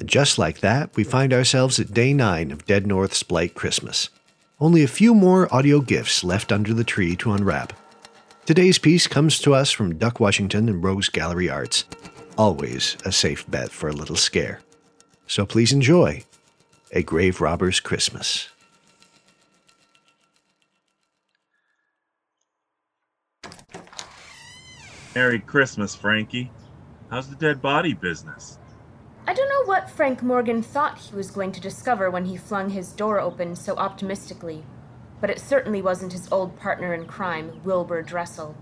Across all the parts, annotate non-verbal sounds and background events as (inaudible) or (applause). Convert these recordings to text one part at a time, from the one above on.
And just like that, we find ourselves at day nine of Dead North's Blight Christmas. Only a few more audio gifts left under the tree to unwrap. Today's piece comes to us from Duck Washington and Rogues Gallery Arts. Always a safe bet for a little scare. So please enjoy A Grave Robber's Christmas. Merry Christmas, Frankie. How's the dead body business? I don't know what Frank Morgan thought he was going to discover when he flung his door open so optimistically, but it certainly wasn't his old partner in crime, Wilbur Dressel.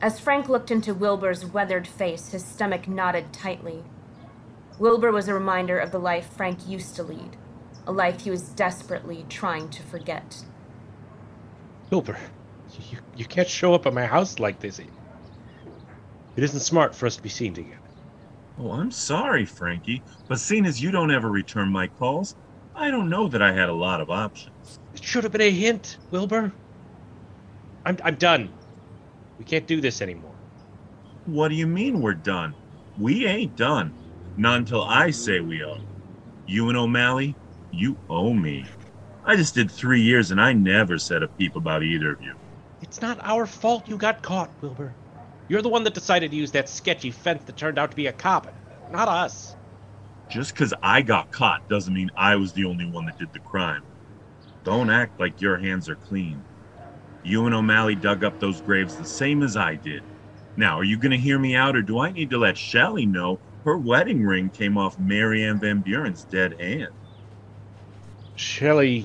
As Frank looked into Wilbur's weathered face, his stomach knotted tightly. Wilbur was a reminder of the life Frank used to lead, a life he was desperately trying to forget. Wilbur, you, you can't show up at my house like this. It isn't smart for us to be seen together. Oh, I'm sorry, Frankie, but seeing as you don't ever return my calls, I don't know that I had a lot of options. It should have been a hint, Wilbur. I'm, I'm done. We can't do this anymore. What do you mean we're done? We ain't done. Not until I say we are. You and O'Malley, you owe me. I just did three years and I never said a peep about either of you. It's not our fault you got caught, Wilbur. You're the one that decided to use that sketchy fence that turned out to be a cop, not us. Just because I got caught doesn't mean I was the only one that did the crime. Don't act like your hands are clean. You and O'Malley dug up those graves the same as I did. Now, are you going to hear me out, or do I need to let Shelley know her wedding ring came off Marianne Van Buren's dead hand? Shelley.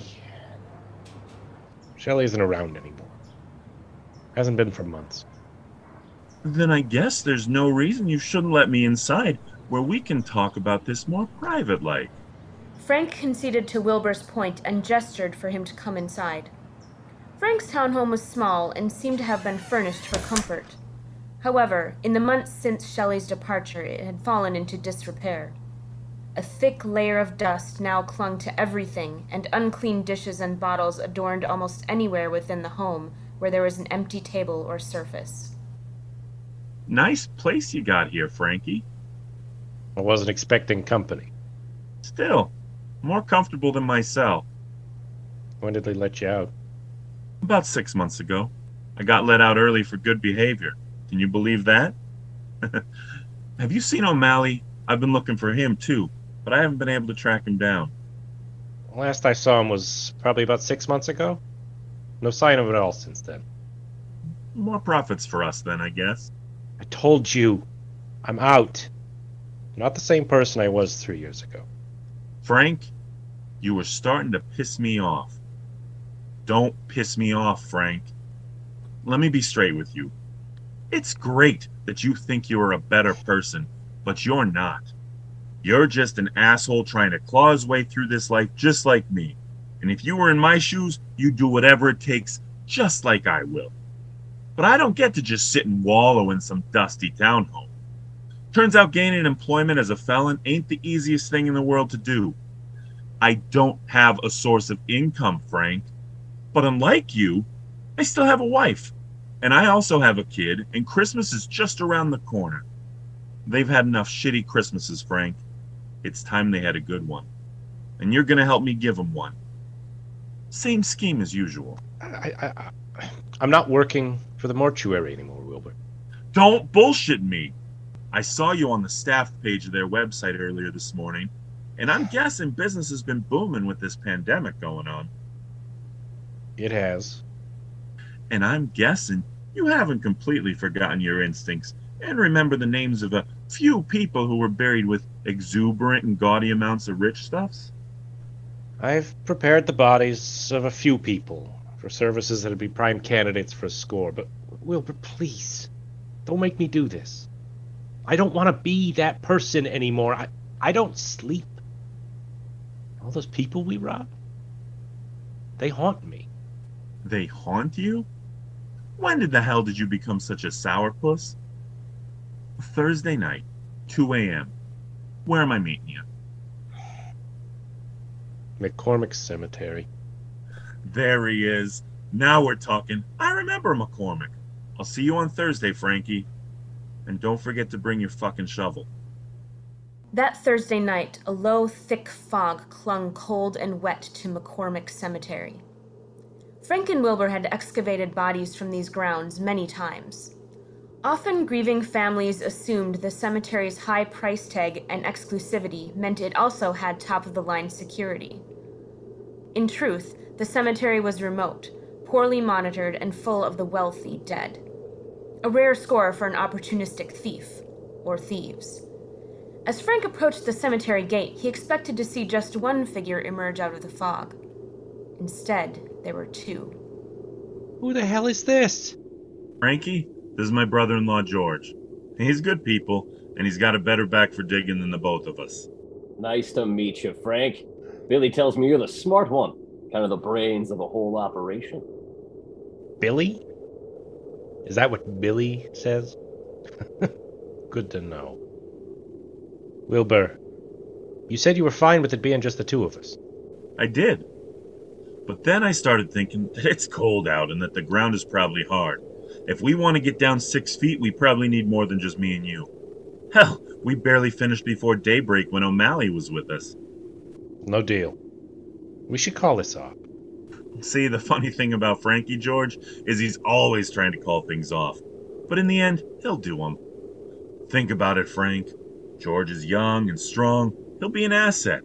Shelley isn't around anymore. Hasn't been for months. Then I guess there's no reason you shouldn't let me inside where we can talk about this more private like. Frank conceded to Wilbur's point and gestured for him to come inside. Frank's townhome was small and seemed to have been furnished for comfort. However, in the months since Shelley's departure, it had fallen into disrepair. A thick layer of dust now clung to everything, and unclean dishes and bottles adorned almost anywhere within the home where there was an empty table or surface. Nice place you got here, Frankie. I wasn't expecting company. Still, more comfortable than myself. When did they let you out? About six months ago. I got let out early for good behavior. Can you believe that? (laughs) Have you seen O'Malley? I've been looking for him too, but I haven't been able to track him down. Last I saw him was probably about six months ago. No sign of it all since then. More profits for us then, I guess. I told you, I'm out. Not the same person I was three years ago. Frank, you were starting to piss me off. Don't piss me off, Frank. Let me be straight with you. It's great that you think you are a better person, but you're not. You're just an asshole trying to claw his way through this life just like me. And if you were in my shoes, you'd do whatever it takes, just like I will. But I don't get to just sit and wallow in some dusty townhome. Turns out gaining employment as a felon ain't the easiest thing in the world to do. I don't have a source of income, Frank. But unlike you, I still have a wife. And I also have a kid, and Christmas is just around the corner. They've had enough shitty Christmases, Frank. It's time they had a good one. And you're going to help me give them one. Same scheme as usual. I, I, I, I'm not working for the mortuary anymore, Wilbur. Don't bullshit me. I saw you on the staff page of their website earlier this morning, and I'm guessing business has been booming with this pandemic going on. It has. And I'm guessing you haven't completely forgotten your instincts and remember the names of a few people who were buried with exuberant and gaudy amounts of rich stuffs? I've prepared the bodies of a few people for services that'd be prime candidates for a score, but Wilbur, please, don't make me do this. I don't want to be that person anymore. I, I don't sleep. All those people we robbed, they haunt me. They haunt you? When did the hell did you become such a sourpuss? Thursday night, 2 a.m. Where am I meeting you? (sighs) McCormick Cemetery. There he is. Now we're talking. I remember McCormick. I'll see you on Thursday, Frankie. And don't forget to bring your fucking shovel. That Thursday night, a low, thick fog clung cold and wet to McCormick Cemetery. Frank and Wilbur had excavated bodies from these grounds many times. Often grieving families assumed the cemetery's high price tag and exclusivity meant it also had top of the line security. In truth, the cemetery was remote, poorly monitored, and full of the wealthy dead. A rare score for an opportunistic thief, or thieves. As Frank approached the cemetery gate, he expected to see just one figure emerge out of the fog. Instead, there were two. Who the hell is this? Frankie, this is my brother in law, George. He's good people, and he's got a better back for digging than the both of us. Nice to meet you, Frank. Billy tells me you're the smart one, kind of the brains of the whole operation. Billy? Is that what Billy says? (laughs) Good to know. Wilbur, you said you were fine with it being just the two of us. I did. But then I started thinking that it's cold out and that the ground is probably hard. If we want to get down six feet, we probably need more than just me and you. Hell, we barely finished before daybreak when O'Malley was with us. No deal. We should call this off. See, the funny thing about Frankie George is he's always trying to call things off. But in the end, he'll do them. Think about it, Frank. George is young and strong. He'll be an asset.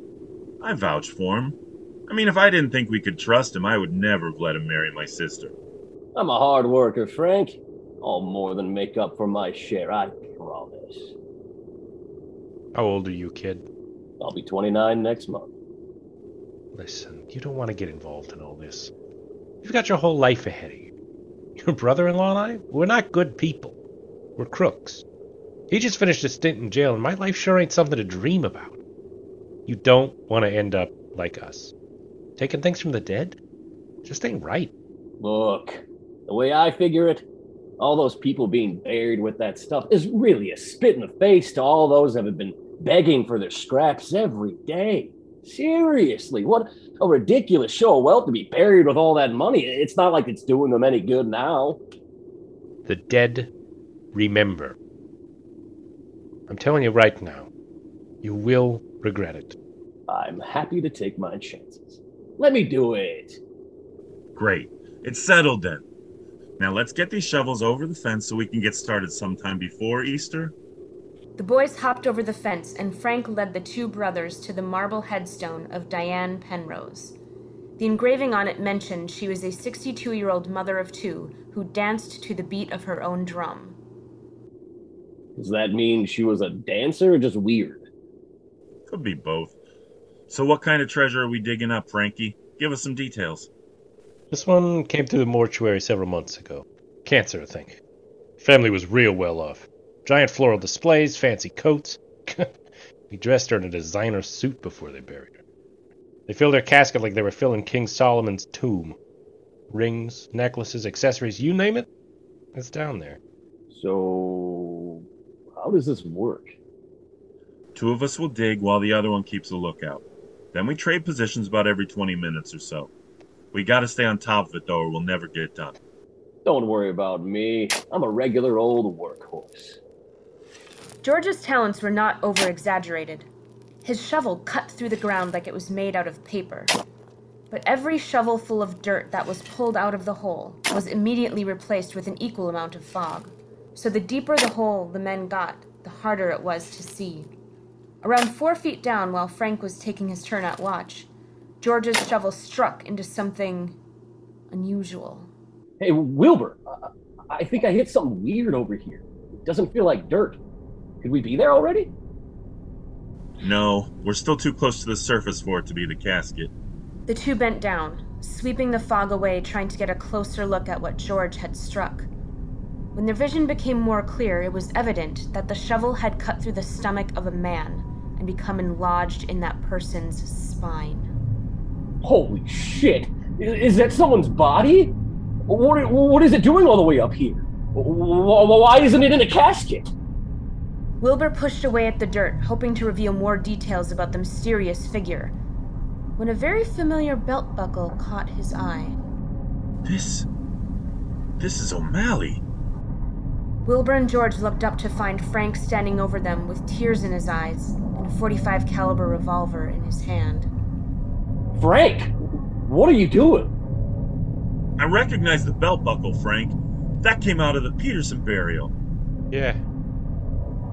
I vouch for him. I mean, if I didn't think we could trust him, I would never have let him marry my sister. I'm a hard worker, Frank. I'll more than make up for my share, I promise. How old are you, kid? I'll be 29 next month. Listen, you don't want to get involved in all this. You've got your whole life ahead of you. Your brother in law and I, we're not good people. We're crooks. He just finished a stint in jail, and my life sure ain't something to dream about. You don't want to end up like us. Taking things from the dead? Just ain't right. Look, the way I figure it, all those people being buried with that stuff is really a spit in the face to all those that have been begging for their scraps every day. Seriously, what a ridiculous show of wealth to be buried with all that money. It's not like it's doing them any good now. The dead remember. I'm telling you right now, you will regret it. I'm happy to take my chances. Let me do it. Great. It's settled then. Now let's get these shovels over the fence so we can get started sometime before Easter. The boys hopped over the fence, and Frank led the two brothers to the marble headstone of Diane Penrose. The engraving on it mentioned she was a 62 year old mother of two who danced to the beat of her own drum. Does that mean she was a dancer or just weird? Could be both. So, what kind of treasure are we digging up, Frankie? Give us some details. This one came through the mortuary several months ago. Cancer, I think. Family was real well off. Giant floral displays, fancy coats. (laughs) he dressed her in a designer suit before they buried her. They filled her casket like they were filling King Solomon's tomb. Rings, necklaces, accessories, you name it, it's down there. So, how does this work? Two of us will dig while the other one keeps a lookout. Then we trade positions about every 20 minutes or so. We gotta stay on top of it though, or we'll never get it done. Don't worry about me. I'm a regular old workhorse. George's talents were not over exaggerated. His shovel cut through the ground like it was made out of paper. But every shovelful of dirt that was pulled out of the hole was immediately replaced with an equal amount of fog. So the deeper the hole the men got, the harder it was to see. Around four feet down, while Frank was taking his turn at watch, George's shovel struck into something unusual. Hey, Wilbur, I, I think I hit something weird over here. It doesn't feel like dirt. Could we be there already? No, we're still too close to the surface for it to be the casket. The two bent down, sweeping the fog away, trying to get a closer look at what George had struck. When their vision became more clear, it was evident that the shovel had cut through the stomach of a man and become enlodged in that person's spine. Holy shit! Is that someone's body? What, what is it doing all the way up here? Why isn't it in a casket? Wilbur pushed away at the dirt, hoping to reveal more details about the mysterious figure, when a very familiar belt buckle caught his eye. This. This is O'Malley. Wilbur and George looked up to find Frank standing over them with tears in his eyes and a 45 caliber revolver in his hand. Frank, what are you doing? I recognize the belt buckle, Frank. That came out of the Peterson burial. Yeah.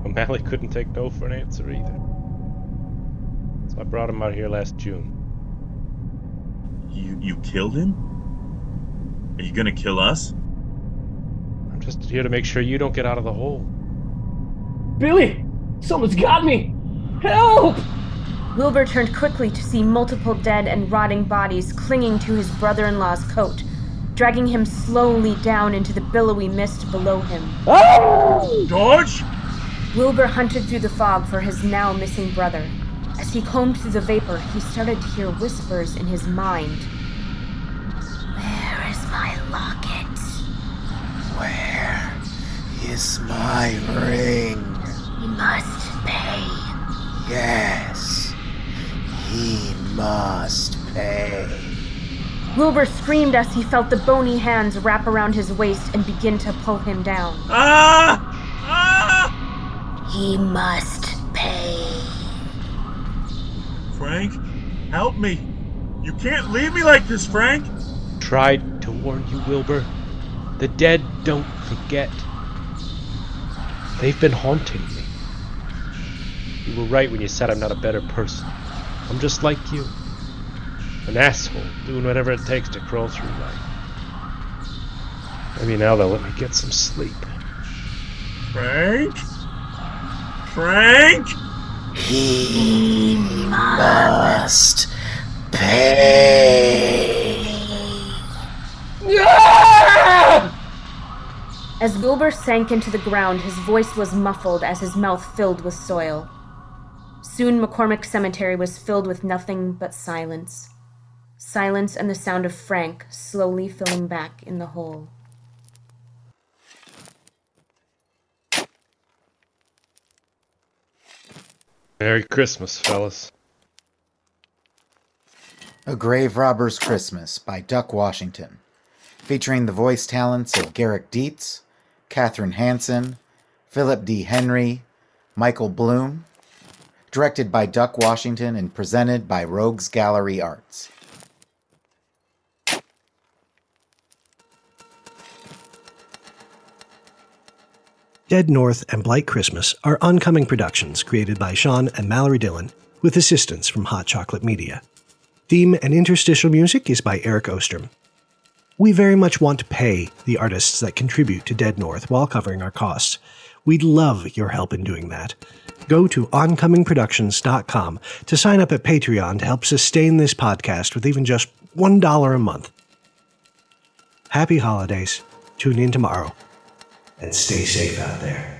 O'Malley couldn't take no for an answer either. So I brought him out here last June. You you killed him? Are you gonna kill us? I'm just here to make sure you don't get out of the hole. Billy, someone's got me! Help! Wilbur turned quickly to see multiple dead and rotting bodies clinging to his brother in law's coat, dragging him slowly down into the billowy mist below him. Oh! George! Wilbur hunted through the fog for his now missing brother. As he combed through the vapor, he started to hear whispers in his mind. Where is my locket? Where is my ring? He must pay. Yes, he must pay. Wilbur screamed as he felt the bony hands wrap around his waist and begin to pull him down. Ah! Ah! He must pay. Frank, help me. You can't leave me like this, Frank. Tried to warn you, Wilbur. The dead don't forget. They've been haunting me. You were right when you said I'm not a better person. I'm just like you. An asshole, doing whatever it takes to crawl through life. Maybe now they'll let me get some sleep. Frank? Frank? He must pay. As Wilbur sank into the ground, his voice was muffled as his mouth filled with soil. Soon McCormick Cemetery was filled with nothing but silence. Silence and the sound of Frank slowly filling back in the hole. Merry Christmas, fellas. A Grave Robber's Christmas by Duck Washington, featuring the voice talents of Garrick Dietz, Katherine Hanson, Philip D. Henry, Michael Bloom, directed by Duck Washington and presented by Rogues Gallery Arts. Dead North and Blight Christmas are oncoming productions created by Sean and Mallory Dillon with assistance from Hot Chocolate Media. Theme and interstitial music is by Eric Ostrom. We very much want to pay the artists that contribute to Dead North while covering our costs. We'd love your help in doing that. Go to oncomingproductions.com to sign up at Patreon to help sustain this podcast with even just $1 a month. Happy holidays. Tune in tomorrow and stay safe out there.